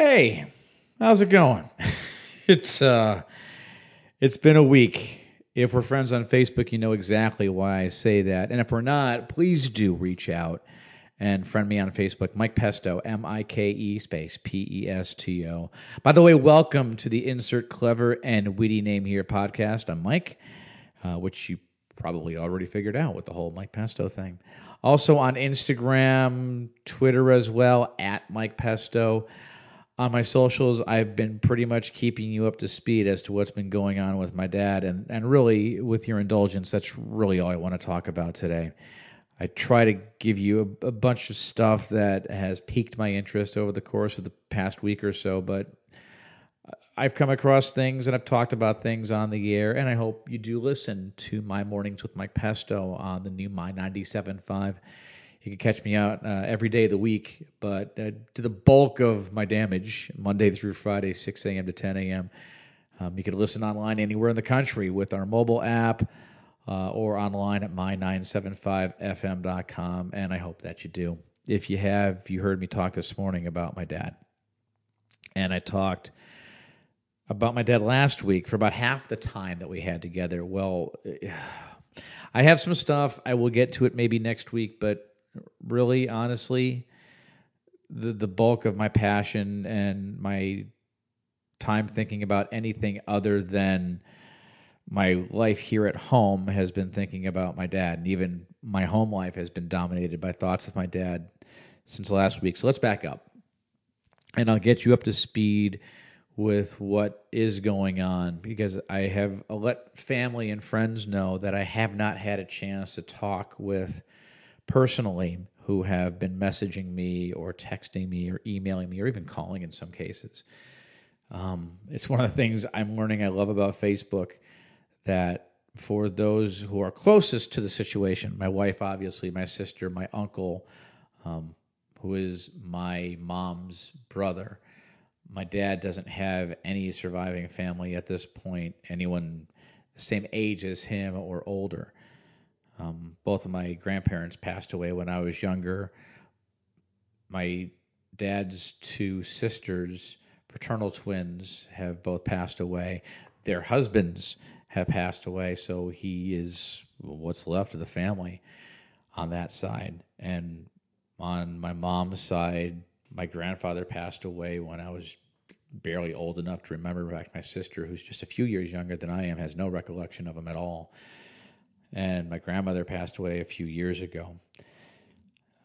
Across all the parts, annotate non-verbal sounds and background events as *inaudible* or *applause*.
Hey, how's it going? *laughs* it's uh it's been a week. If we're friends on Facebook, you know exactly why I say that. And if we're not, please do reach out and friend me on Facebook, Mike Pesto, M I K E space P E S T O. By the way, welcome to the Insert Clever and Witty Name Here podcast. I'm Mike, uh, which you probably already figured out with the whole Mike Pesto thing. Also on Instagram, Twitter as well, at Mike Pesto. On my socials, I've been pretty much keeping you up to speed as to what's been going on with my dad. And, and really, with your indulgence, that's really all I want to talk about today. I try to give you a, a, bunch of stuff that has piqued my interest over the course of the past week or so, but uh, I've come across things and I've talked about things on the air, and I hope you do listen to my mornings with Mike Pesto on the new My 97.5. You can catch me out uh, every day of the week, but uh, to the bulk of my damage, Monday through Friday, 6 a.m. to 10 a.m. Um, you can listen online anywhere in the country with our mobile app uh, or online at my975fm.com, and I hope that you do. If you have, you heard me talk this morning about my dad. And I talked about my dad last week for about half the time that we had together. Well, *sighs* I have some stuff. I will get to it maybe next week, but really, honestly, the the bulk of my passion and my time thinking about anything other than my life here at home has been thinking about my dad, and even my home life has been dominated by thoughts of my dad since last week. So let's back up, and I'll get you up to speed with what is going on because I have let family and friends know that I have not had a chance to talk with personally who have been messaging me or texting me or emailing me or even calling in some cases. Um, it's one of the things I'm learning I love about Facebook that for those who are closest to the situation, my wife, obviously, my sister, my uncle, um, who is my mom's brother. My dad doesn't have any surviving family at this point, anyone same age as him or older. Um, both of my grandparents passed away when I was younger. My dad's two sisters, fraternal twins, have both passed away. Their husbands have passed away, so he is what's left of the family on that side. And on my mom's side, my grandfather passed away when I was barely old enough to remember. In fact, my sister, who's just a few years younger than I am, has no recollection of him at all and my grandmother passed away a few years ago.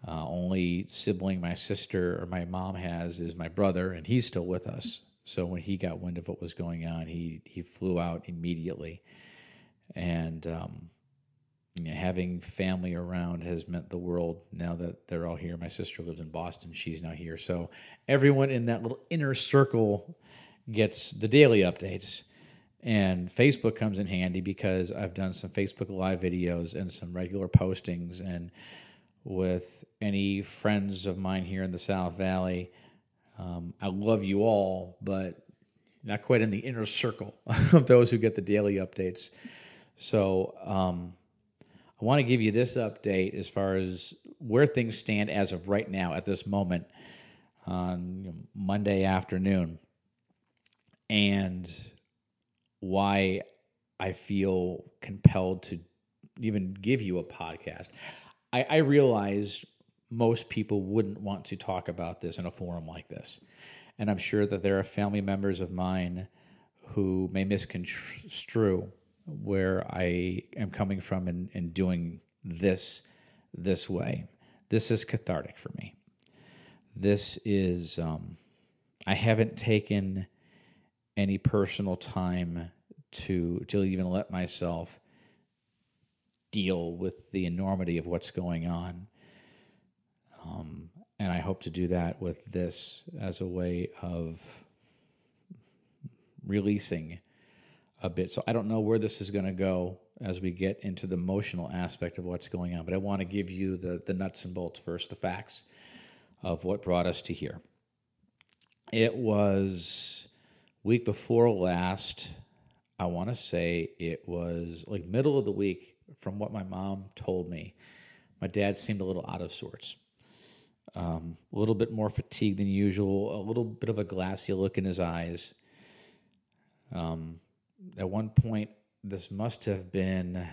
Uh, only sibling my sister or my mom has is my brother, and he's still with us. So when he got wind of what was going on, he he flew out immediately, and um, you know, having family around has meant the world. Now that they're all here, my sister lives in Boston; she's now here. So everyone in that little inner circle gets the daily updates and Facebook comes in handy because I've done some Facebook Live videos and some regular postings. And with any friends of mine here in the South Valley, um, I love you all, but not quite in the inner circle *laughs* of those who get the daily updates. So um, I want to give you this update as far as where things stand as of right now at this moment on Monday afternoon. And why I feel compelled to even give you a podcast. I, I realize most people wouldn't want to talk about this in a forum like this. And I'm sure that there are family members of mine who may misconstrue where I am coming from and, and doing this this way. This is cathartic for me. This is, um, I haven't taken any personal time to to even let myself deal with the enormity of what's going on. Um, and I hope to do that with this as a way of releasing a bit. So I don't know where this is going to go as we get into the emotional aspect of what's going on, but I want to give you the, the nuts and bolts first, the facts of what brought us to here. It was week before last. I want to say it was like middle of the week, from what my mom told me. My dad seemed a little out of sorts. um, a little bit more fatigued than usual, a little bit of a glassy look in his eyes. Um, at one point, this must have been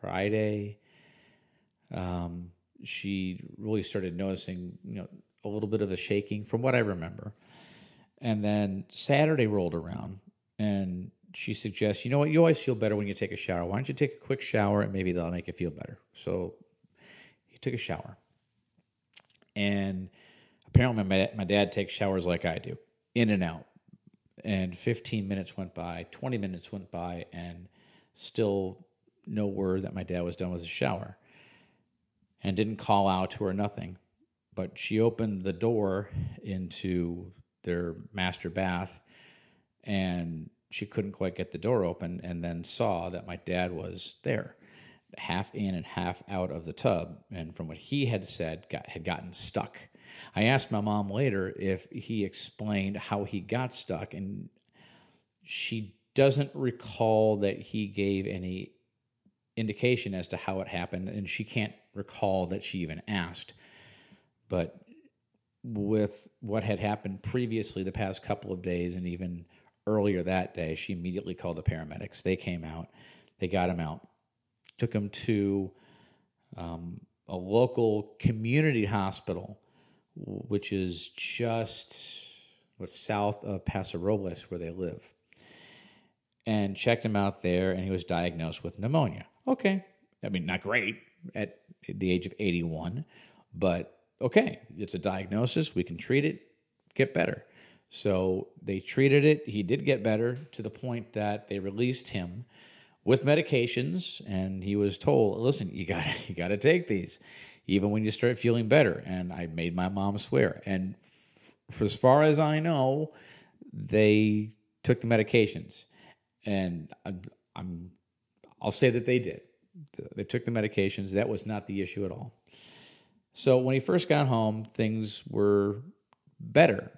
Friday. Um, she really started noticing, you know, a little bit of a shaking from what I remember. And then Saturday rolled around and she suggests, you know what, you always feel better when you take a shower. Why don't you take a quick shower and maybe that'll make you feel better? So he took a shower. And apparently my, my dad takes showers like I do, in and out. And 15 minutes went by, 20 minutes went by, and still no word that my dad was done with his shower. And didn't call out to her, nothing. But she opened the door into their master bath and she couldn't quite get the door open and then saw that my dad was there half in and half out of the tub and from what he had said got, had gotten stuck. I asked my mom later if he explained how he got stuck and she doesn't recall that he gave any indication as to how it happened and she can't recall that she even asked but with what had happened previously the past couple of days and even earlier that day, she immediately called the paramedics. They came out, they got him out, took him to um, a local community hospital, which is just what's south of Paso Robles, where they live, and checked him out there, and he was diagnosed with pneumonia. Okay, I mean, not great at the age of 81, but okay, it's a diagnosis. We can treat it, get better. So they treated it. He did get better to the point that they released him with medications, and he was told, "Listen, you got *laughs* you got to take these, even when you start feeling better." And I made my mom swear. And f- for as far as I know, they took the medications, and I'm, I'm I'll say that they did. They took the medications. That was not the issue at all. So when he first got home, things were better,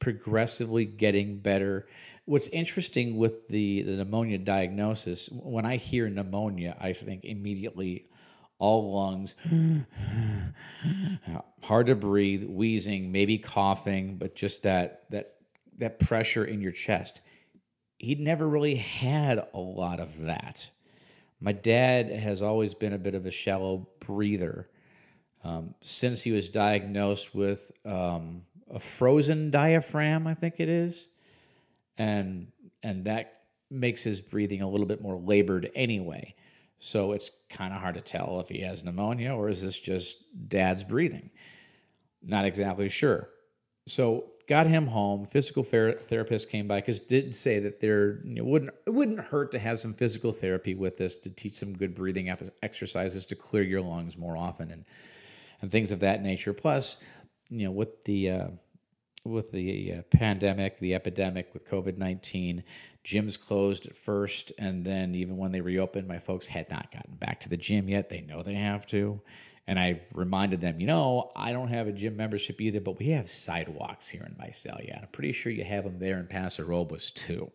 progressively getting better. What's interesting with the, the pneumonia diagnosis, when I hear pneumonia, I think immediately all lungs, *sighs* hard to breathe, wheezing, maybe coughing, but just that that that pressure in your chest. He'd never really had a lot of that. My dad has always been a bit of a shallow breather um, since he was diagnosed with um, a frozen diaphragm, I think it is, and and that makes his breathing a little bit more labored anyway. So it's kind of hard to tell if he has pneumonia or is this just dad's breathing. Not exactly sure. So got him home. Physical ther- therapist came by because did say that there you know, wouldn't it wouldn't hurt to have some physical therapy with this to teach some good breathing exercises to clear your lungs more often and and things of that nature. Plus, you know, with the uh, with the uh, pandemic, the epidemic with COVID nineteen, gyms closed at first, and then even when they reopened, my folks had not gotten back to the gym yet. They know they have to. And I reminded them, you know, I don't have a gym membership either, but we have sidewalks here in Visalia. I'm pretty sure you have them there in Paso Robles too.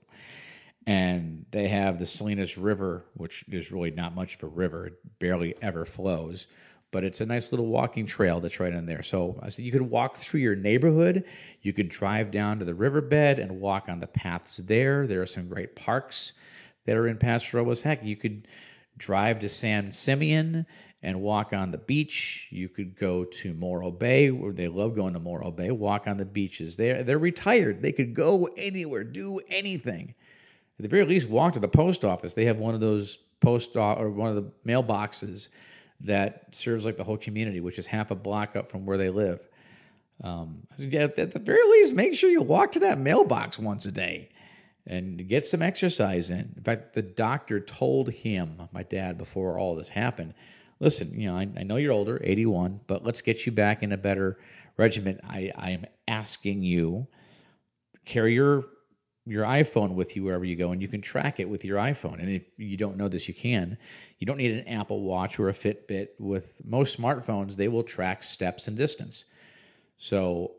And they have the Salinas River, which is really not much of a river, it barely ever flows but it's a nice little walking trail that's right in there. So I said you could walk through your neighborhood, you could drive down to the riverbed and walk on the paths there. There are some great parks that are in Paso Robles. Heck, you could drive to San Simeon and walk on the beach. You could go to Morro Bay, where they love going to Morro Bay, walk on the beaches. They're, they're retired. They could go anywhere, do anything. At the very least, walk to the post office. They have one of those post or one of the mailboxes that serves like the whole community, which is half a block up from where they live. Um, yeah, at the very least, make sure you walk to that mailbox once a day and get some exercise in. In fact, the doctor told him, my dad, before all this happened, listen, you know, I, I know you're older, 81, but let's get you back in a better regimen. I, I am asking you, carry your your iPhone with you wherever you go, and you can track it with your iPhone. And if you don't know this, you can. You don't need an Apple Watch or a Fitbit. With most smartphones, they will track steps and distance. So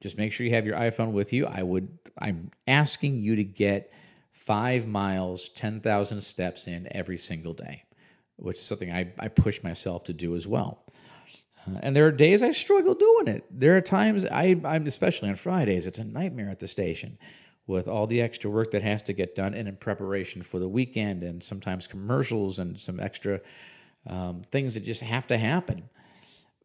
just make sure you have your iPhone with you. I would. I'm asking you to get five miles, ten thousand steps in every single day, which is something I, I push myself to do as well. Uh, and there are days I struggle doing it. There are times I, I'm especially on Fridays. It's a nightmare at the station with all the extra work that has to get done and in preparation for the weekend and sometimes commercials and some extra um, things that just have to happen.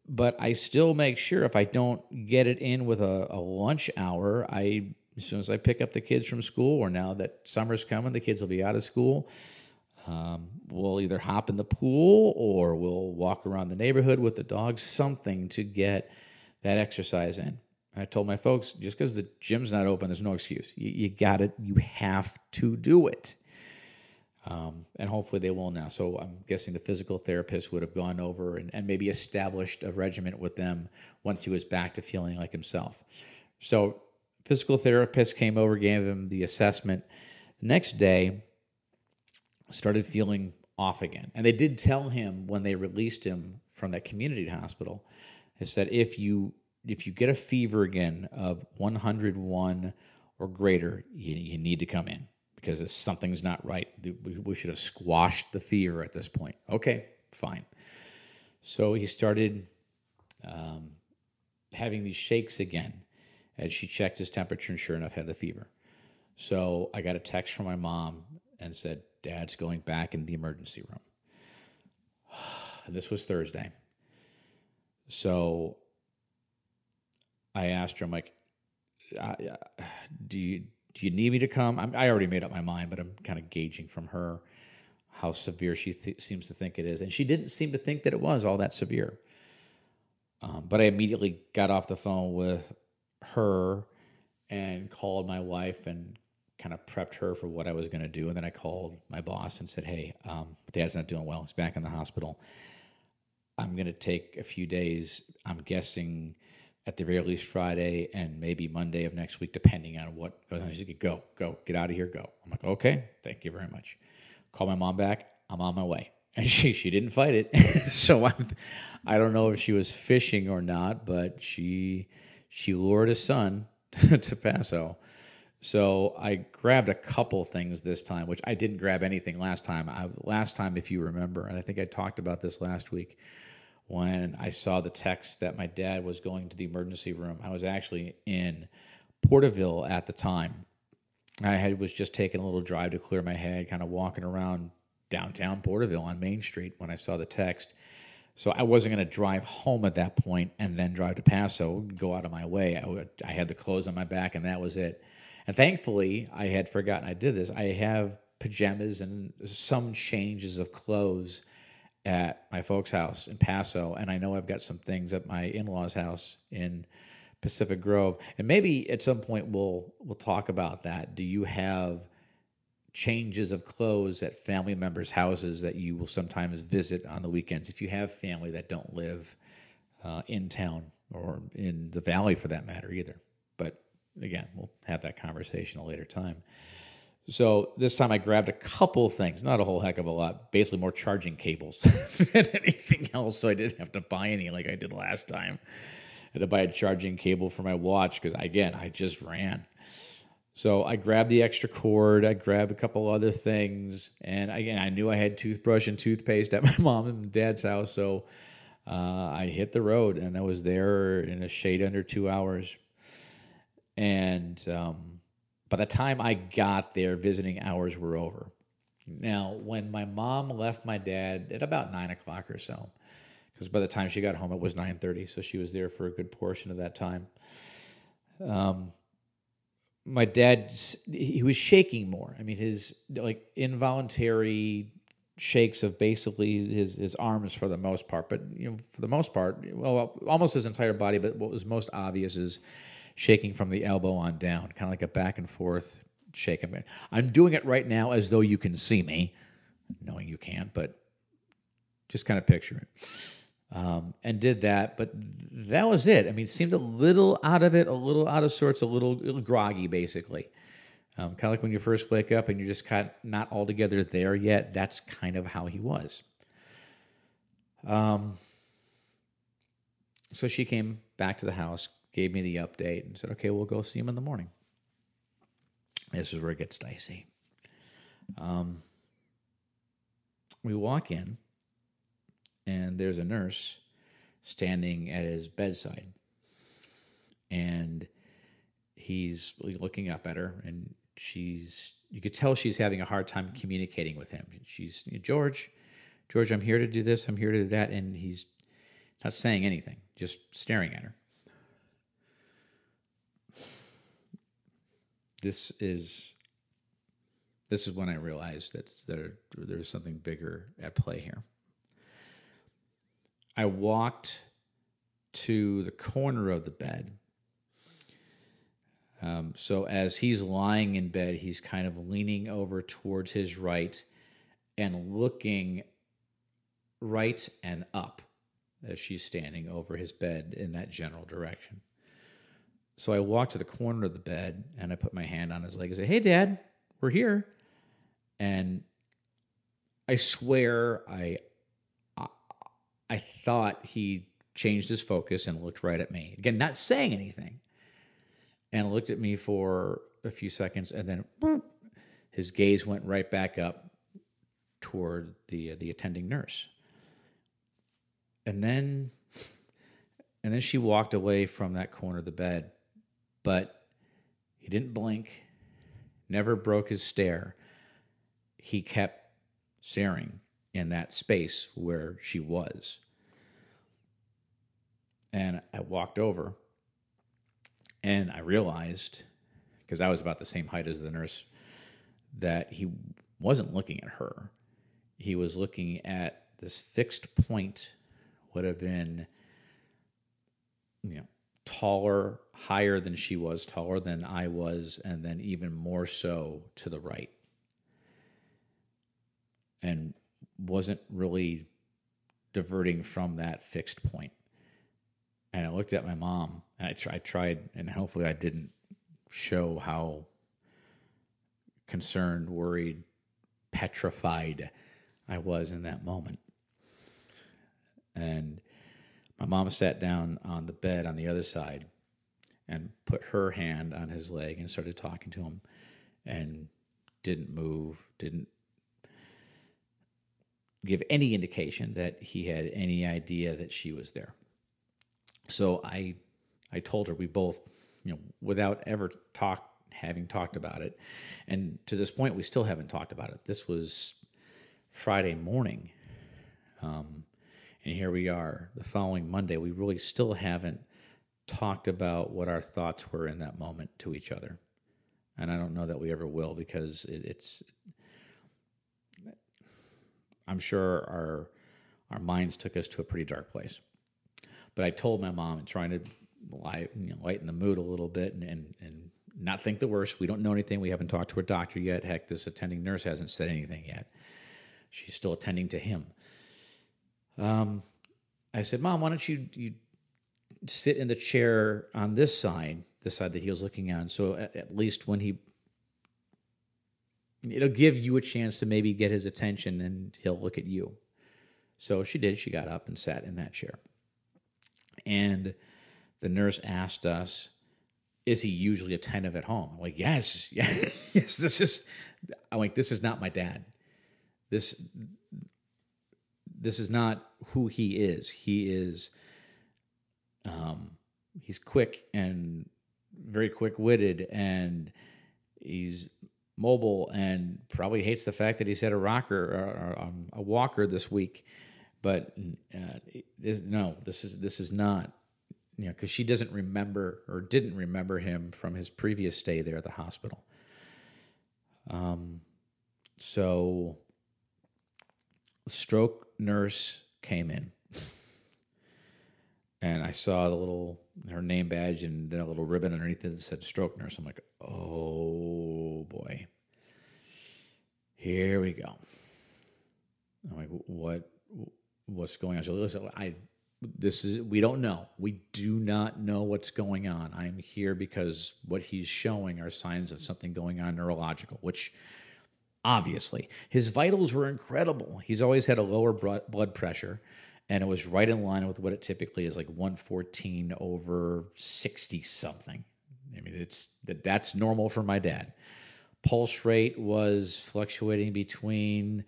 But I still make sure if I don't get it in with a, a lunch hour, I as soon as I pick up the kids from school, or now that summer's coming, the kids will be out of school. Um, we'll either hop in the pool or we'll walk around the neighborhood with the dogs, something to get that exercise in. I told my folks, just because the gym's not open, there's no excuse. You, you got it. You have to do it. Um, and hopefully they will now. So I'm guessing the physical therapist would have gone over and, and maybe established a regimen with them once he was back to feeling like himself. So physical therapist came over, gave him the assessment. The next day, started feeling off again. And they did tell him when they released him from that community hospital, is that if you if you get a fever again of 101 or greater, you, you need to come in because something's not right. We, should have squashed the fever at this point. Okay, fine. So he started um, having these shakes again and she checked his temperature and sure enough had the fever. So I got a text from my mom and said, Dad's going back in the emergency room. And *sighs* this was Thursday. So I asked her, I'm like, do you do you need me to come? I'm, i already made up my mind, but I'm kind of gauging from her how severe she th- seems to think it is, and she didn't seem to think that it was all that severe. Um, but I immediately got off the phone with her and called my wife and kind of prepped her for what I was going to do. And then I called my boss and said, Hey, um, dad's not doing well. He's back in the hospital. I'm going to take a few days. I'm guessing at the very least Friday and maybe Monday of next week, depending on what goes on. She said, Go, go, get out of here, go. I'm like, Okay, thank you very much. Call my mom back. I'm on my way. *laughs* And she, she didn't fight it. *laughs* so I'm, I don't know if she was fishing or not, but she she lured a son *laughs* to Paso. So I grabbed a couple things this time, which I didn't grab anything last time. I, last time, if you remember, and I think I talked about this last week, when I saw the text that my dad was going to the emergency room. I was actually in Porterville at the time. I had was just taking a little drive to clear my head, kind of walking around downtown Porterville on Main Street when I saw the text. So I wasn't going to drive home at that point and then drive to Paso, go out of my way. I, I had the clothes on my back, and that was it. And thankfully, I had forgotten I did this. I have pajamas and some changes of clothes at my folks' house in Paso, and I know I've got some things at my in-laws' house in Pacific Grove. And maybe at some point we'll we'll talk about that. Do you have changes of clothes at family members' houses that you will sometimes visit on the weekends if you have family that don't live uh, in town or in the valley for that matter either. But again, we'll have that conversation a later time. So this time I grabbed a couple things, not a whole heck of a lot, basically more charging cables *laughs* than anything else. So I didn't have to buy any like I did last time. I had to buy a charging cable for my watch because again, I just ran. So I grabbed the extra cord, I grabbed a couple other things, and again, I knew I had toothbrush and toothpaste at *laughs* my mom and dad's house. So uh, I hit the road and I was there in a shade under two hours. And um, by the time I got there, visiting hours were over. Now, when my mom left my dad at about nine o'clock or so, because by the time she got home it was nine thirty, so she was there for a good portion of that time. Um, my dad he was shaking more. I mean, his like involuntary shakes of basically his his arms for the most part, but you know, for the most part, well, almost his entire body. But what was most obvious is shaking from the elbow on down, kind of like a back and forth shake. I'm doing it right now as though you can see me, knowing you can't, but just kind of picture it um, and did that. But that was it. I mean, seemed a little out of it, a little out of sorts, a little, little groggy, basically. Um, kind of like when you first wake up and you're just kind of not altogether there yet. That's kind of how he was. Um, so she came back to the house, gave me the update, and said, "Okay, we'll go see him in the morning." This is where it gets dicey. Um, we walk in, and there's a nurse standing at his bedside. And he's looking up at her, and she's, you could tell she's having a hard time communicating with him. She's, George, George, I'm here to do this, I'm here to do that. And he's not saying anything, just staring at her. This is this is when I realized that there, there's something bigger at play here. I walked to the corner of the bed. Um, so as he's lying in bed, he's kind of leaning over towards his right and looking right and up as she's standing over his bed in that general direction. So I walked to the corner of the bed and I put my hand on his leg and said, Hey, Dad, we're here. And I swear I, I, thought he changed his focus and looked right at me. Again, not saying anything. And looked at me for a few seconds and then boop, his gaze went right back up toward the uh, the attending nurse. And then and then she walked away from that corner of the bed. But he didn't blink, never broke his stare. He kept staring in that space where she was. And I walked over and I realized, because I was about the same height as the nurse, that he wasn't looking at her. He was looking at this fixed point, would have been, you know, taller, higher than she was, taller than I was, and then even more so to the right. And wasn't really diverting from that fixed point. And I looked at my mom, and I, try, I tried, and hopefully I didn't show how concerned, worried, petrified I was in that moment. And my mom sat down on the bed on the other side and put her hand on his leg and started talking to him and didn't move, didn't give any indication that he had any idea that she was there. So I I told her we both, you know, without ever talk having talked about it. And to this point we still haven't talked about it. This was Friday morning. Um, and here we are the following Monday. We really still haven't talked about what our thoughts were in that moment to each other. And I don't know that we ever will because it, it's, I'm sure our, our minds took us to a pretty dark place. But I told my mom and trying to light, you know, lighten the mood a little bit and, and, and not think the worst. We don't know anything. We haven't talked to a doctor yet. Heck, this attending nurse hasn't said anything yet. She's still attending to him. Um, I said, Mom, why don't you, you sit in the chair on this side, the side that he was looking on, so at, at least when he it'll give you a chance to maybe get his attention and he'll look at you. So she did. She got up and sat in that chair. And the nurse asked us, Is he usually attentive at home? I'm like, Yes, yes, *laughs* yes. This is, I'm like, This is not my dad. This, this is not who he is. He is um, he's quick and very quick witted, and he's mobile, and probably hates the fact that he's had a rocker or, um, a walker this week. But uh, this, no, this is this is not you know because she doesn't remember or didn't remember him from his previous stay there at the hospital. Um, so stroke nurse came in. *laughs* and I saw the little her name badge and then a little ribbon underneath it that said stroke nurse. I'm like, oh boy. Here we go. I'm like, what what's going on? So listen, I this is we don't know. We do not know what's going on. I'm here because what he's showing are signs of something going on neurological, which obviously. His vitals were incredible. He's always had a lower blood pressure, and it was right in line with what it typically is like 114 over 60 something. I mean, it's that that's normal for my dad. Pulse rate was fluctuating between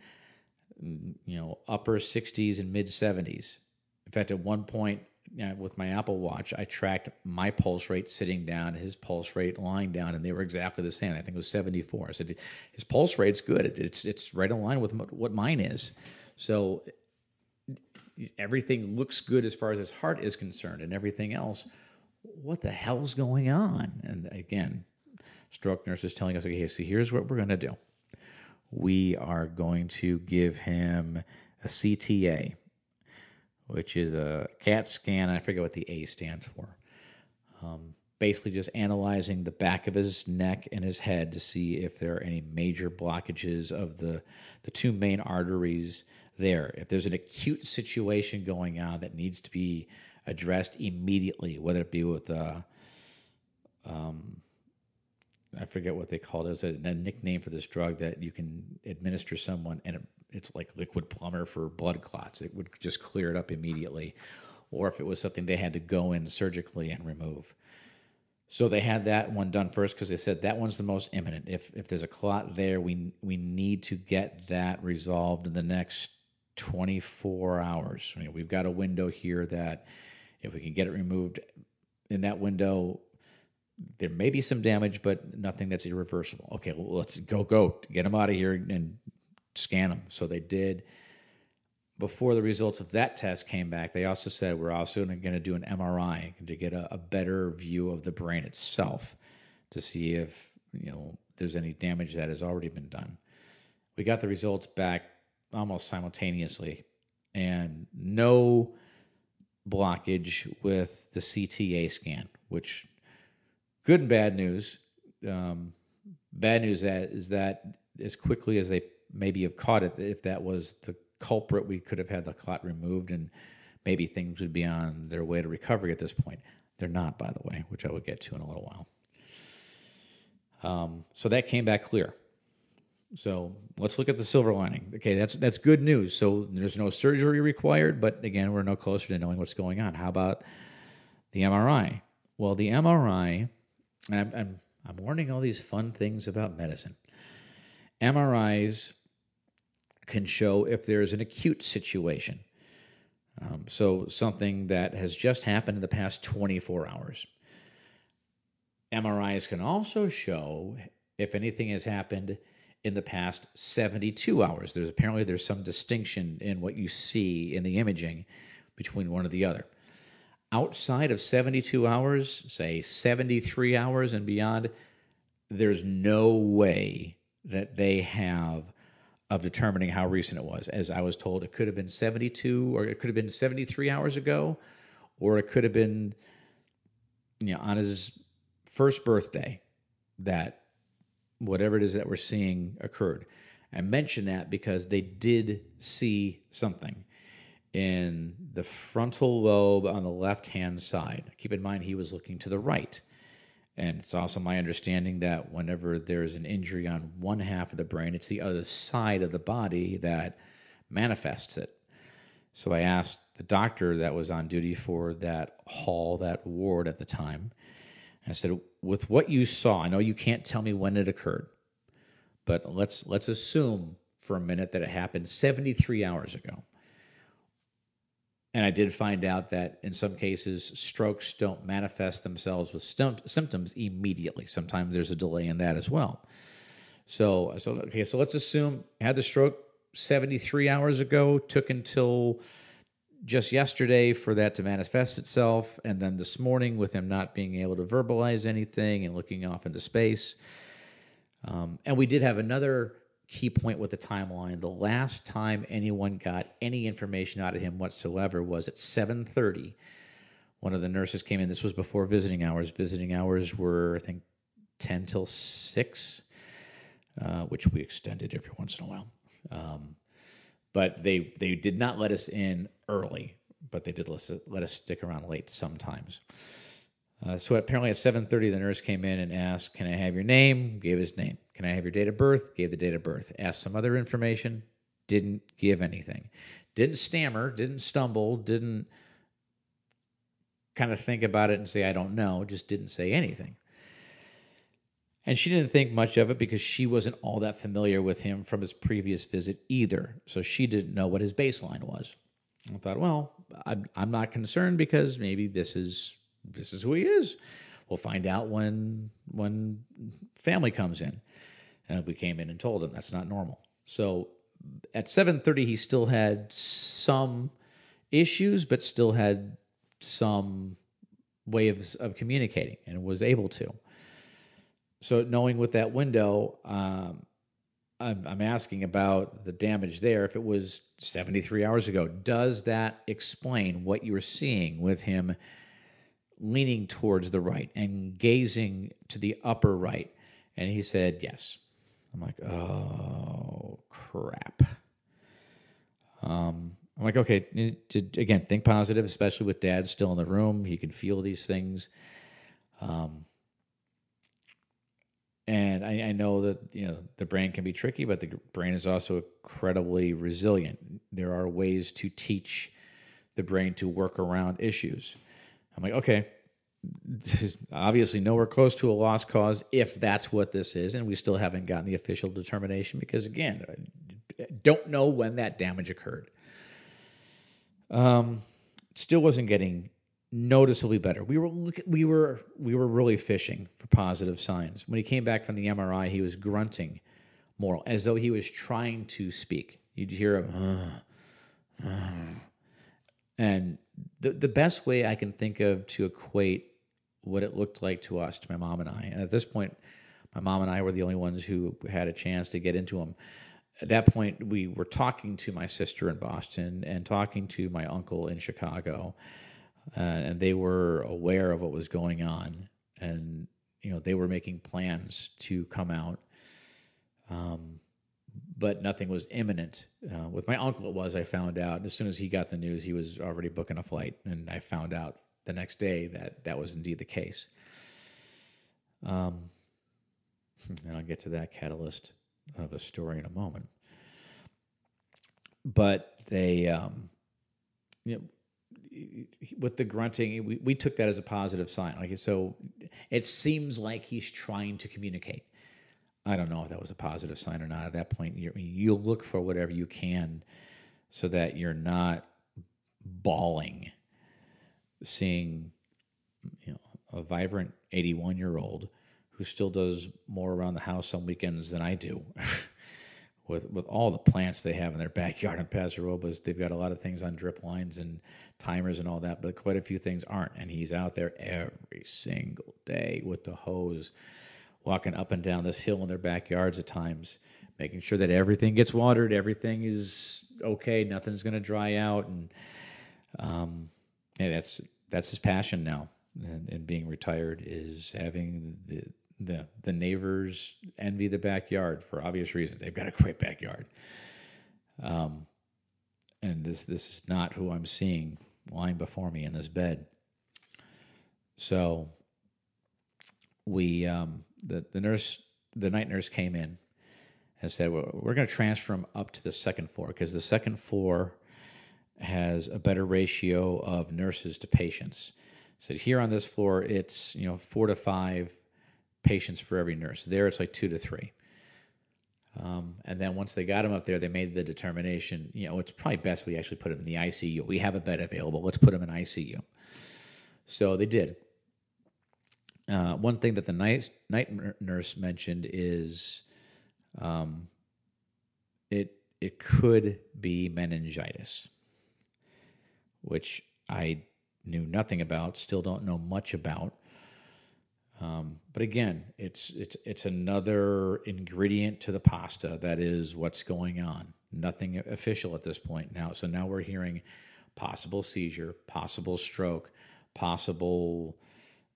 mm, you know upper 60s and mid 70s. In fact, at one point know, with my Apple Watch, I tracked my pulse rate sitting down, his pulse rate lying down, and they were exactly the same. I think it was 74. I said, his pulse rate's good. It's, it's right in line with what mine is. So everything looks good as far as his heart is concerned and everything else. What the hell's going on? And again, stroke nurse is telling us, okay, so here's what we're going to do. We are going to give him a CTA, which is a CAT scan. I forget what the A stands for. Um, basically, just analyzing the back of his neck and his head to see if there are any major blockages of the the two main arteries there. If there's an acute situation going on that needs to be addressed immediately, whether it be with uh, um, I forget what they call it. It's a, a, nickname for this drug that you can administer someone, and it, it's like liquid plumber for blood clots. It would just clear it up immediately, or if it was something they had to go in surgically and remove. So they had that one done first because they said that one's the most imminent. If if there's a clot there, we we need to get that resolved in the next 24 hours. I mean, we've got a window here that if we can get it removed in that window, there may be some damage, but nothing that's irreversible. Okay, well, let's go, go, get them out of here and scan them. So they did. Before the results of that test came back, they also said we're also going to do an MRI to get a, a better view of the brain itself to see if you know there's any damage that has already been done. We got the results back almost simultaneously, and no blockage with the CTA scan, which good and bad news. Um, bad news that is that as quickly as they maybe have caught it, if that was the culprit, we could have had the clot removed and maybe things would be on their way to recovery at this point. They're not, by the way, which I will get to in a little while. Um, so that came back clear. So let's look at the silver lining. Okay, that's that's good news. So there's no surgery required, but again, we're no closer to knowing what's going on. How about the MRI? Well, the MRI, I'm, I'm, I'm learning all these fun things about medicine. MRIs can show if there's an acute situation. Um, so something that has just happened in the past 24 hours. MRIs can also show if anything has happened in the past 72 hours. There's apparently there's some distinction in what you see in the imaging between one or the other. Outside of 72 hours, say 73 hours and beyond, there's no way that they have of determining how recent it was. As I was told, it could have been 72 or it could have been 73 hours ago, or it could have been, you know, on his first birthday that whatever it is that we're seeing occurred. I mention that because they did see something in the frontal lobe on the left hand side. Keep in mind, he was looking to the right. And it's also my understanding that whenever there's an injury on one half of the brain, it's the other side of the body that manifests it. So I asked the doctor that was on duty for that hall, that ward at the time, I said, with what you saw, I know you can't tell me when it occurred, but let's let's assume for a minute that it happened 73 hours ago. And I did find out that in some cases, strokes don't manifest themselves with symptoms immediately. Sometimes there's a delay in that as well. So, so okay, so let's assume had the stroke 73 hours ago, took until just yesterday for that to manifest itself, and then this morning with him not being able to verbalize anything and looking off into space. Um, and we did have another key point with the timeline. The last time anyone got any information out of him whatsoever was at 7:30. One of the nurses came in. This was before visiting hours. Visiting hours were, I think, 10 till 6, uh, which we extended every once in a while. Um, but they they did not let us in early, but they did let us, let us stick around late sometimes. Uh, so apparently at 7:30, the nurse came in and asked, "Can I have your name?" Gave his name. "Can I have your date of birth?" Gave the date of birth. Asked some other information. Didn't give anything. Didn't stammer. Didn't stumble. Didn't kind of think about it and say, "I don't know." Just didn't say anything. And she didn't think much of it because she wasn't all that familiar with him from his previous visit either. So she didn't know what his baseline was. I thought, well, I'm, I'm not concerned because maybe this is this is who he is. We'll find out when when family comes in. And we came in and told him that's not normal. So at 7:30 he still had some issues but still had some way of, of communicating and was able to. So knowing with that window, um, I'm, I'm asking about the damage there. If it was 73 hours ago, does that explain what you're seeing with him leaning towards the right and gazing to the upper right? And he said, yes. I'm like, oh, crap. Um, I'm like, okay, to, again, think positive, especially with dad still in the room. He can feel these things. Um, and I, I, know that you know the brain can be tricky, but the brain is also incredibly resilient. There are ways to teach the brain to work around issues. I'm like, okay, obviously nowhere close to a lost cause if that's what this is, and we still haven't gotten the official determination because again, I don't know when that damage occurred. Um, still wasn't getting noticeably better. We were we were we were really fishing for positive signs. When he came back from the MRI, he was grunting more, as though he was trying to speak. You'd hear him, uh, *sighs* uh. *sighs* *sighs* and the the best way I can think of to equate what it looked like to us, to my mom and I. And at this point, my mom and I were the only ones who had a chance to get into them. At that point, we were talking to my sister in Boston and talking to my uncle in Chicago uh, and they were aware of what was going on, and you know they were making plans to come out. Um, but nothing was imminent. Uh, with my uncle, it was. I found out as soon as he got the news, he was already booking a flight, and I found out the next day that that was indeed the case. Um, and I'll get to that catalyst of a story in a moment. But they, um, you know, with the grunting, we, we took that as a positive sign. Like so, it seems like he's trying to communicate. I don't know if that was a positive sign or not. At that point, you you look for whatever you can, so that you're not bawling, seeing you know a vibrant 81 year old who still does more around the house on weekends than I do. *laughs* with with all the plants they have in their backyard in Paso Robles, they've got a lot of things on drip lines and timers and all that, but quite a few things aren't. And he's out there every single day with the hose, walking up and down this hill in their backyards at times, making sure that everything gets watered, everything is okay, nothing's going to dry out, and um, and that's that's his passion now. And, and being retired is having the the the neighbors envy the backyard for obvious reasons. They've got a great backyard. Um, and this this is not who I'm seeing lying before me in this bed. So we um, the the nurse the night nurse came in and said well, we're going to transfer him up to the second floor because the second floor has a better ratio of nurses to patients. Said here on this floor it's you know four to five patients for every nurse. There, it's like two to three. Um, and then once they got him up there, they made the determination. You know, it's probably best we actually put him in the ICU. We have a bed available. Let's put him in ICU. So they did. Uh, one thing that the night night nurse mentioned is, um, it it could be meningitis, which I knew nothing about. Still don't know much about. Um, but again, it's it's it's another ingredient to the pasta that is what's going on. Nothing official at this point now. So now we're hearing possible seizure, possible stroke, possible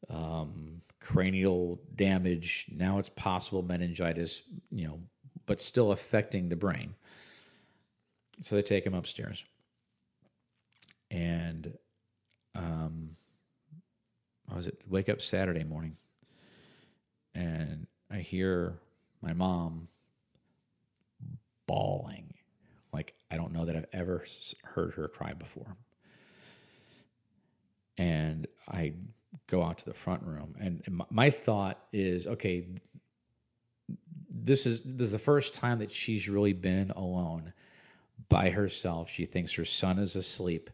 um, cranial damage. Now it's possible meningitis. You know, but still affecting the brain. So they take him upstairs, and um, was it? Wake up Saturday morning and I hear my mom bawling. Like, I don't know that I've ever heard her cry before. And I go out to the front room, and my thought is okay, this is, this is the first time that she's really been alone. by herself. She thinks her son is asleep.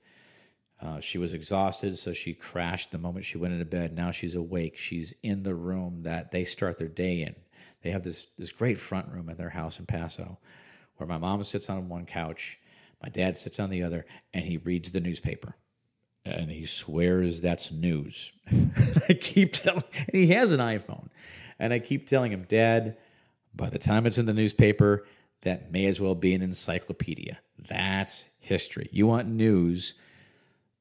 Uh, she was exhausted, so she crashed the moment she went into bed. Now she's awake. She's in the room that they start their day in. They have this this great front room at their house in Paso, where my mom sits on one couch, my dad sits on the other, and he reads the newspaper, and he swears that's news. *laughs* I keep telling, he has an iPhone, and I keep telling him, Dad, by the time it's in the newspaper, that may as well be an encyclopedia. That's history. You want news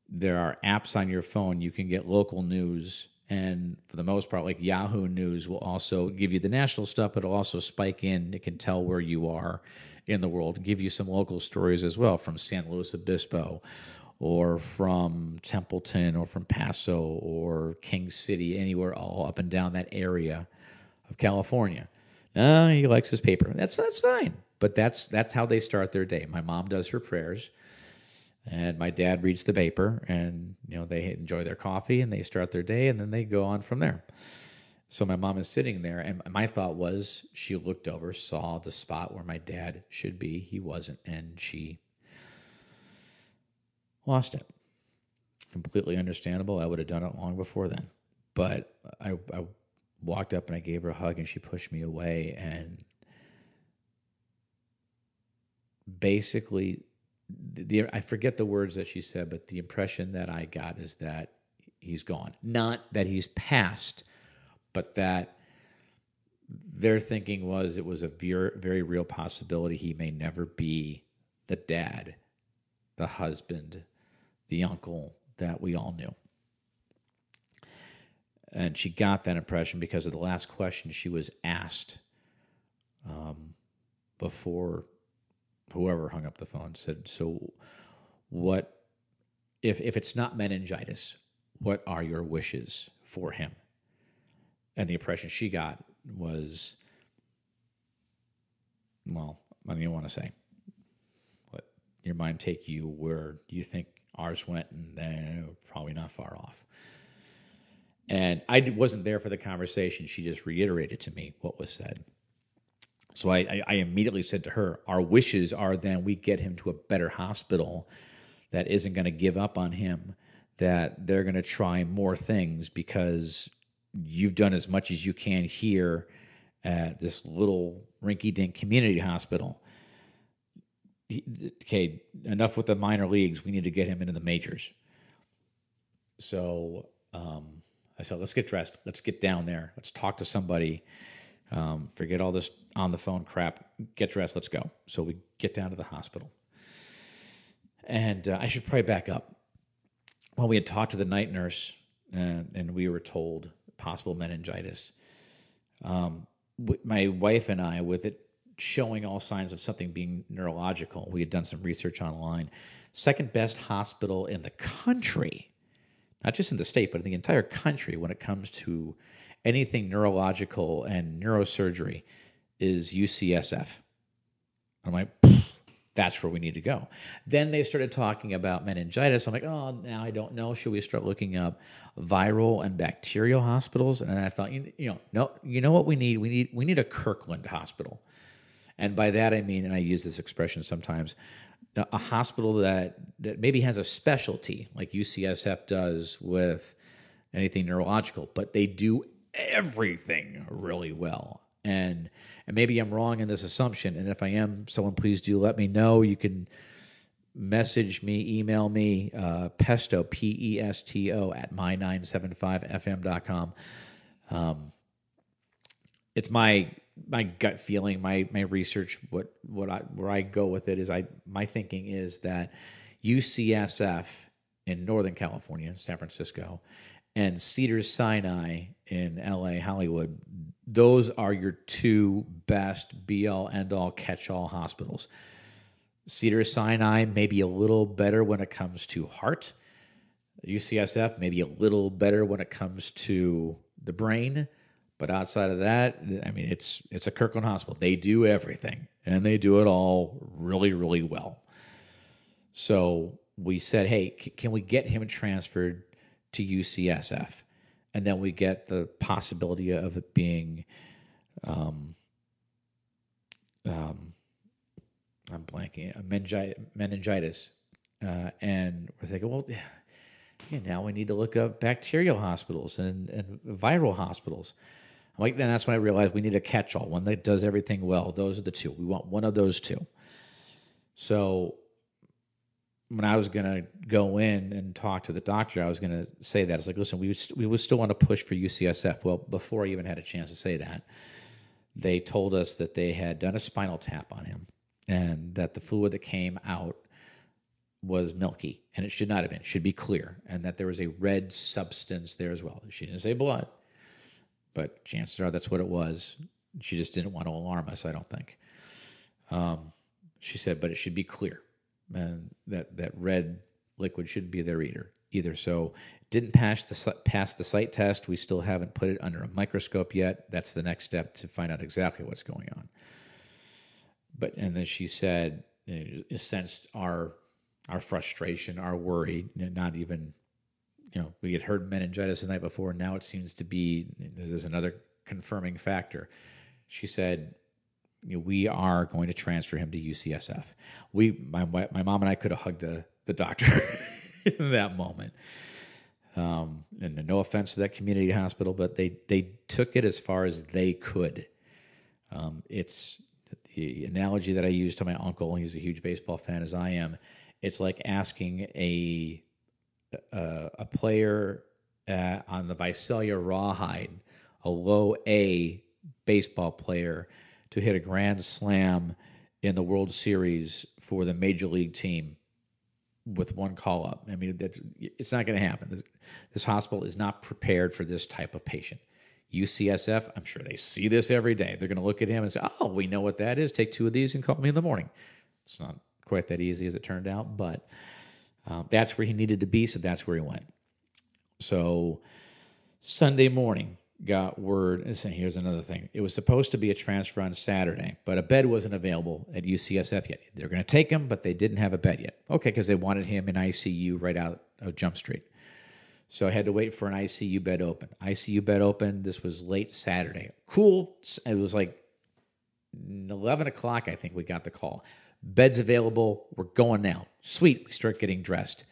there are apps on your phone you can get local news and for the most part like yahoo news will also give you the national stuff it'll also spike in it can tell where you are in the world give you some local stories as well from san luis obispo or from templeton or from paso or king city anywhere all up and down that area of california. No he likes his paper. That's that's fine. But that's that's how they start their day. My mom does her prayers and my dad reads the paper and you know they enjoy their coffee and they start their day and then they go on from there. So my mom is sitting there and my thought was she looked over saw the spot where my dad should be. He wasn't and she lost it. Completely understandable. I would have done it long before then. But i, I walked up and i gave her a hug and she pushed me away and basically the, I forget the words that she said, but the impression that I got is that he's gone. Not that he's passed, but that their thinking was it was a very, very real possibility he may never be the dad, the husband, the uncle that we all knew. And she got that impression because of the last question she was asked um, before whoever hung up the phone said, "So, what if if it's not meningitis? What are your wishes for him?" And the impression she got was, well, I don't even want to say. Let your mind take you where you think ours went, and then probably not far off. And I wasn't there for the conversation. She just reiterated to me what was said. So I, I, immediately said to her, Our wishes are then we get him to a better hospital that isn't going to give up on him, that they're going to try more things because you've done as much as you can here at this little rinky dink community hospital. Okay, enough with the minor leagues. We need to get him into the majors. So um, I said, let's get dressed. Let's get down there. Let's talk to somebody um, forget all this on the phone crap. Get dressed. Let's go. So we get down to the hospital. And uh, I should probably back up. Well, we had talked to the night nurse, and, and we were told possible meningitis. Um, my wife and I, with it showing all signs of something being neurological, we had done some research online. Second best hospital in the country, not just in the state, but in the entire country when it comes to anything neurological and neurosurgery is UCSF. I'm like, that's where we need to go. Then they started talking about meningitis. I'm like, oh, now I don't know. Should we start looking up viral and bacterial hospitals? And I thought, you, you know, no, you know what we need? We need we need a Kirkland hospital, and by that I mean, and I use this expression sometimes, a hospital that that maybe has a specialty like UCSF does with anything neurological, but they do everything really well. And and maybe I'm wrong in this assumption. And if I am, someone please do let me know. You can message me, email me, uh, pesto, P E S T O, at my975fm.com. Um, it's my my gut feeling, my my research, what what I where I go with it is I my thinking is that UCSF in Northern California, San Francisco, and Cedars Sinai in LA, Hollywood, those are your two best be all end all catch all hospitals. Cedars Sinai maybe a little better when it comes to heart. UCSF maybe a little better when it comes to the brain, but outside of that, I mean it's it's a Kirkland hospital. They do everything and they do it all really really well. So we said, "Hey, can we get him transferred to UCSF. And then we get the possibility of it being um, um, I'm blanking, a meningitis, meningitis. Uh, and we're thinking, well, yeah, now we need to look up bacterial hospitals and, and viral hospitals. Like, then that's when I realized we need a catch all, one that does everything well. Those are the two. We want one of those two. So when I was going to go in and talk to the doctor, I was going to say that. It's like, listen, we st- we would still want to push for UCSF. Well, before I even had a chance to say that, they told us that they had done a spinal tap on him and that the fluid that came out was milky and it should not have been. It should be clear and that there was a red substance there as well. She didn't say blood, but chances are that's what it was. She just didn't want to alarm us, I don't think. Um, she said, but it should be clear and that, that red liquid shouldn't be there either. Either so, it didn't pass the pass the sight test. We still haven't put it under a microscope yet. That's the next step to find out exactly what's going on. But and then she said, you know, sensed our our frustration, our worry, not even, you know, we had heard meningitis the night before. Now it seems to be, there's another confirming factor. She said, you know, we are going to transfer him to UCSF. We, my, my mom and I could have hugged the, the doctor *laughs* in that moment. Um, and no offense to that community hospital, but they, they took it as far as they could. Um, it's the analogy that I use to my uncle. He's a huge baseball fan as I am it's like asking a a, a player uh, on the Visalia Rawhide, a low A baseball player, to hit a grand slam in the World Series for the major league team with one call up. I mean, that's it's not going to happen. This, this, hospital is not prepared for this type of patient. UCSF, I'm sure they see this every day. They're going to look at him and say, "Oh, we know what that is. Take two of these and call me in the morning." It's not quite that easy as it turned out, but um, that's where he needed to be, so that's where he went. So Sunday morning, got word. And here's another thing: it was supposed to be a transfer on Saturday, but a bed wasn't available at UCSF yet. They're going to take him, but they didn't have a bed yet. Okay, because they wanted him in ICU right out of Jump Street. So I had to wait for an ICU bed open. ICU bed open. This was late Saturday. Cool. It was like eleven o'clock. I think we got the call. Beds available. We're going now. Sweet. We start getting dressed.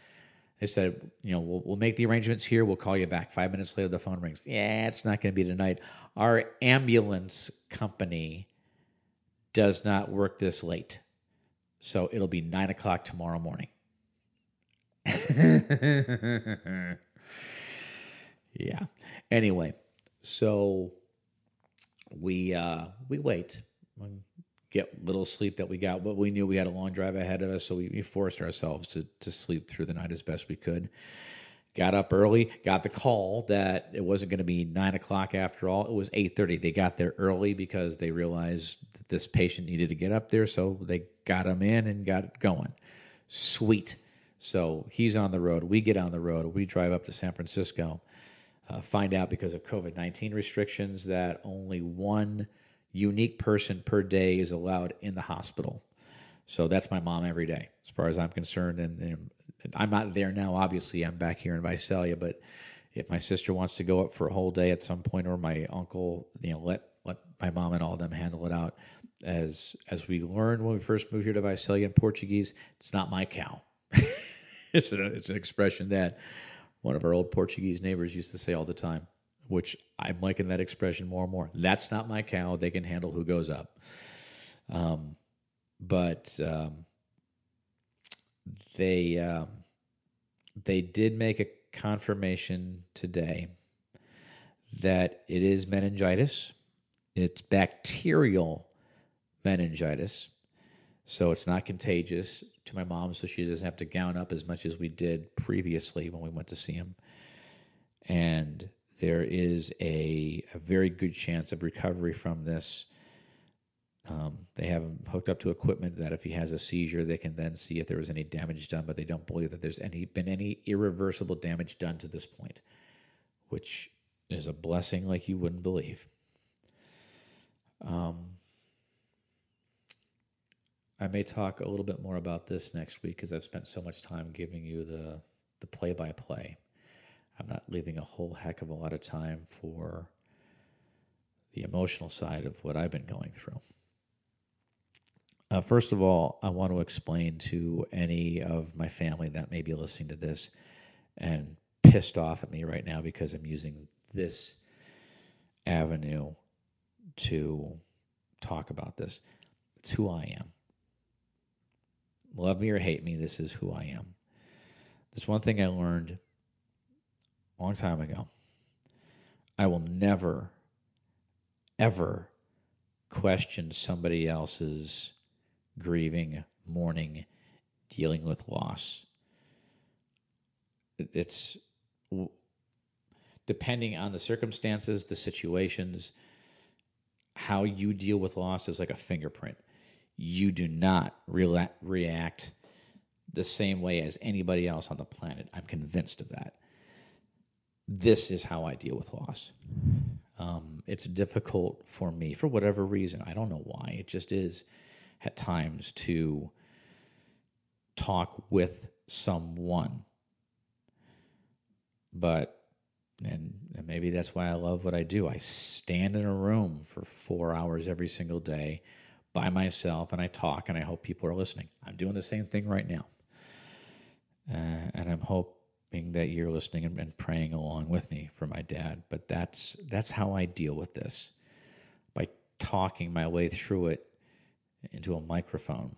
They said, you know, we'll, we'll make the arrangements here. We'll call you back. Five minutes later, the phone rings. Yeah, it's not going to be tonight. Our ambulance company does not work this late. So it'll be nine o'clock tomorrow morning. *laughs* yeah. Anyway, so we uh we wait get little sleep that we got, but we knew we had a long drive ahead of us, so we, we forced ourselves to to sleep through the night as best we could. Got up early, got the call that it wasn't going to be nine o'clock after all. It was eight thirty. They got there early because they realized that this patient needed to get up there, so they got him in and got it going. Sweet. So he's on the road. We get on the road. We drive up to San Francisco. Uh, find out because of COVID nineteen restrictions that only one unique person per day is allowed in the hospital. So that's my mom every day, as far as I'm concerned. And, and, I'm not there now. Obviously, I'm back here in Visalia. But if my sister wants to go up for a whole day at some point, or my uncle, you know, let let my mom and all of them handle it out. As as we learned when we first moved here to Visalia in Portuguese, it's not my cow. *laughs* it's it's an expression that one of our old Portuguese neighbors used to say all the time which I'm liking that expression more and more. That's not my cow. They can handle who goes up. Um, but um, they um, they did make a confirmation today that it is meningitis. It's bacterial meningitis, so it's not contagious to my mom, so she doesn't have to gown up as much as we did previously when we went to see him. And there is a, a very good chance of recovery from this. Um, they have him hooked up to equipment that if he has a seizure, they can then see if there was any damage done, but they don't believe that there's any been any irreversible damage done to this point, which is a blessing like you wouldn't believe. Um, I may talk a little bit more about this next week because I've spent so much time giving you the the play by play. I'm not leaving a whole heck of a lot of time for the emotional side of what I've been going through. Uh, first of all, I want to explain to any of my family that may be listening to this and pissed off at me right now because I'm using this avenue to talk about this. It's who I am. Love me or hate me, this is who I am. There's one thing I learned long time ago. I will never, ever question somebody else's grieving, mourning, dealing with loss. It's depending on the circumstances, the situations, how you deal with loss is like a fingerprint. You do not re- react the same way as anybody else on the planet. I'm convinced of that. This is how I deal with loss. Um, it's difficult for me for whatever reason. I don't know why. It just is at times to talk with someone. But and, and maybe that's why I love what I do. I stand in a room for four hours every single day by myself and I talk and I hope people are listening. I'm doing the same thing right now. Uh, and I'm that you're listening and, and praying along with me for my dad. But that's that's how I deal with this by talking my way through it into a microphone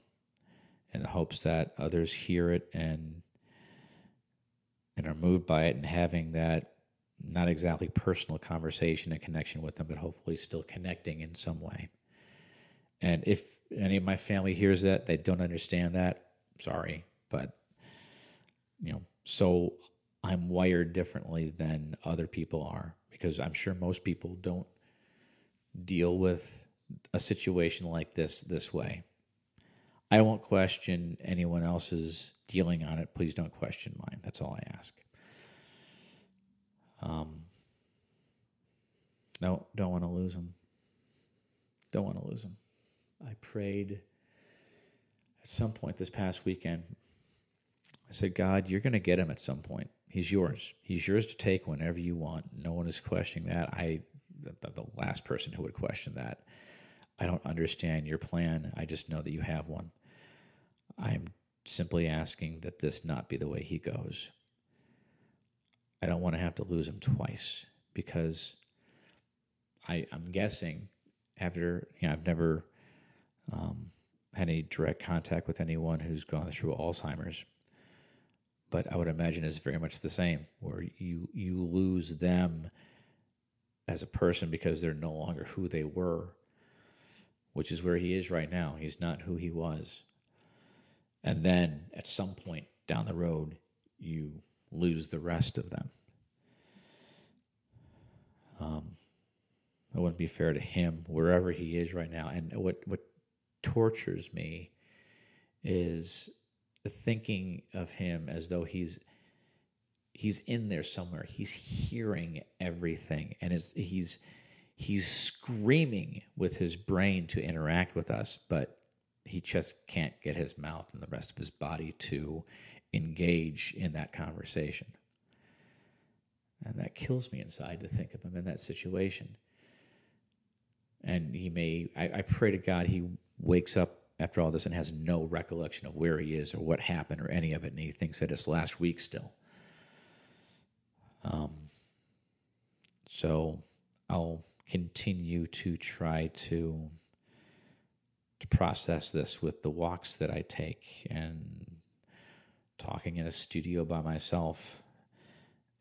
in the hopes that others hear it and and are moved by it and having that not exactly personal conversation and connection with them, but hopefully still connecting in some way. And if any of my family hears that, they don't understand that, sorry, but you know, so I'm wired differently than other people are because I'm sure most people don't deal with a situation like this this way. I won't question anyone else's dealing on it. Please don't question mine. That's all I ask. Um, no, don't want to lose him. Don't want to lose him. I prayed at some point this past weekend. Said, God, you're going to get him at some point. He's yours. He's yours to take whenever you want. No one is questioning that. I, the, last person who would question that. I don't understand your plan. I just know that you have one. I'm simply asking that this not be the way he goes. I don't want to have to lose him twice because I, I'm guessing after, you know, I've never um, had any direct contact with anyone who's gone through Alzheimer's, but I would imagine it's very much the same, where you you lose them as a person because they're no longer who they were which is where he is right now. He's not who he was. And then at some point down the road, you lose the rest of them. Um, it wouldn't be fair to him wherever he is right now. And what what tortures me is thinking of him as though he's he's in there somewhere. He's hearing everything, and is he's he's screaming with his brain to interact with us, but he just can't get his mouth and the rest of his body to engage in that conversation. And that kills me inside to think of him in that situation. And he may, I, I pray to God, he wakes up after all this and has no recollection of where he is or what happened or any of it, and he thinks that it's last week still. Um, so I'll continue to try to to process this with the walks that I take and talking in a studio by myself.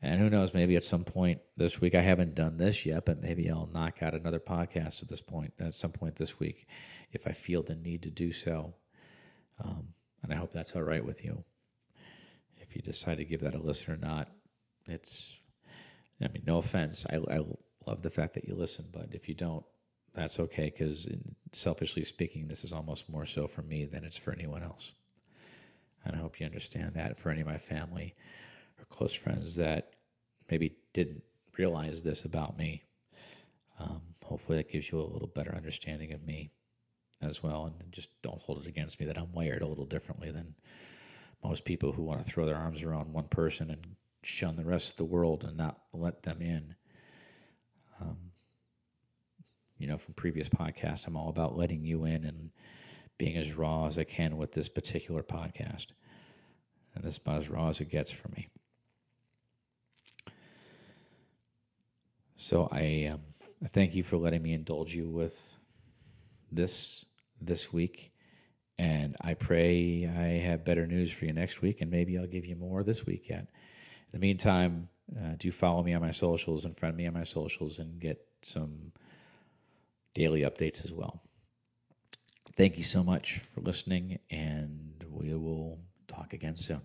And who knows, maybe at some point this week, I haven't done this yet, but maybe I'll knock out another podcast at this point, at some point this week, if I feel the need to do so. Um, and I hope that's all right with you. If you decide to give that a listen or not, it's, I mean, no offense. I, I love the fact that you listen, but if you don't, that's okay because selfishly speaking, this is almost more so for me than it's for anyone else. And I hope you understand that for any of my family or close friends that maybe didn't realize this about me. Um, hopefully, that gives you a little better understanding of me as well. And just don't hold it against me that I'm wired a little differently than most people who want to throw their arms around one person and shun the rest of the world and not let them in. Um, you know, from previous podcasts, I'm all about letting you in and being as raw as I can with this particular podcast. And this is about as raw as it gets for me. So I, um, I thank you for letting me indulge you with this this week. And I pray I have better news for you next week, and maybe I'll give you more this week yet. In the meantime, uh, do follow me on my socials and friend me on my socials and get some daily updates as well. Thank you so much for listening, and we will talk again soon.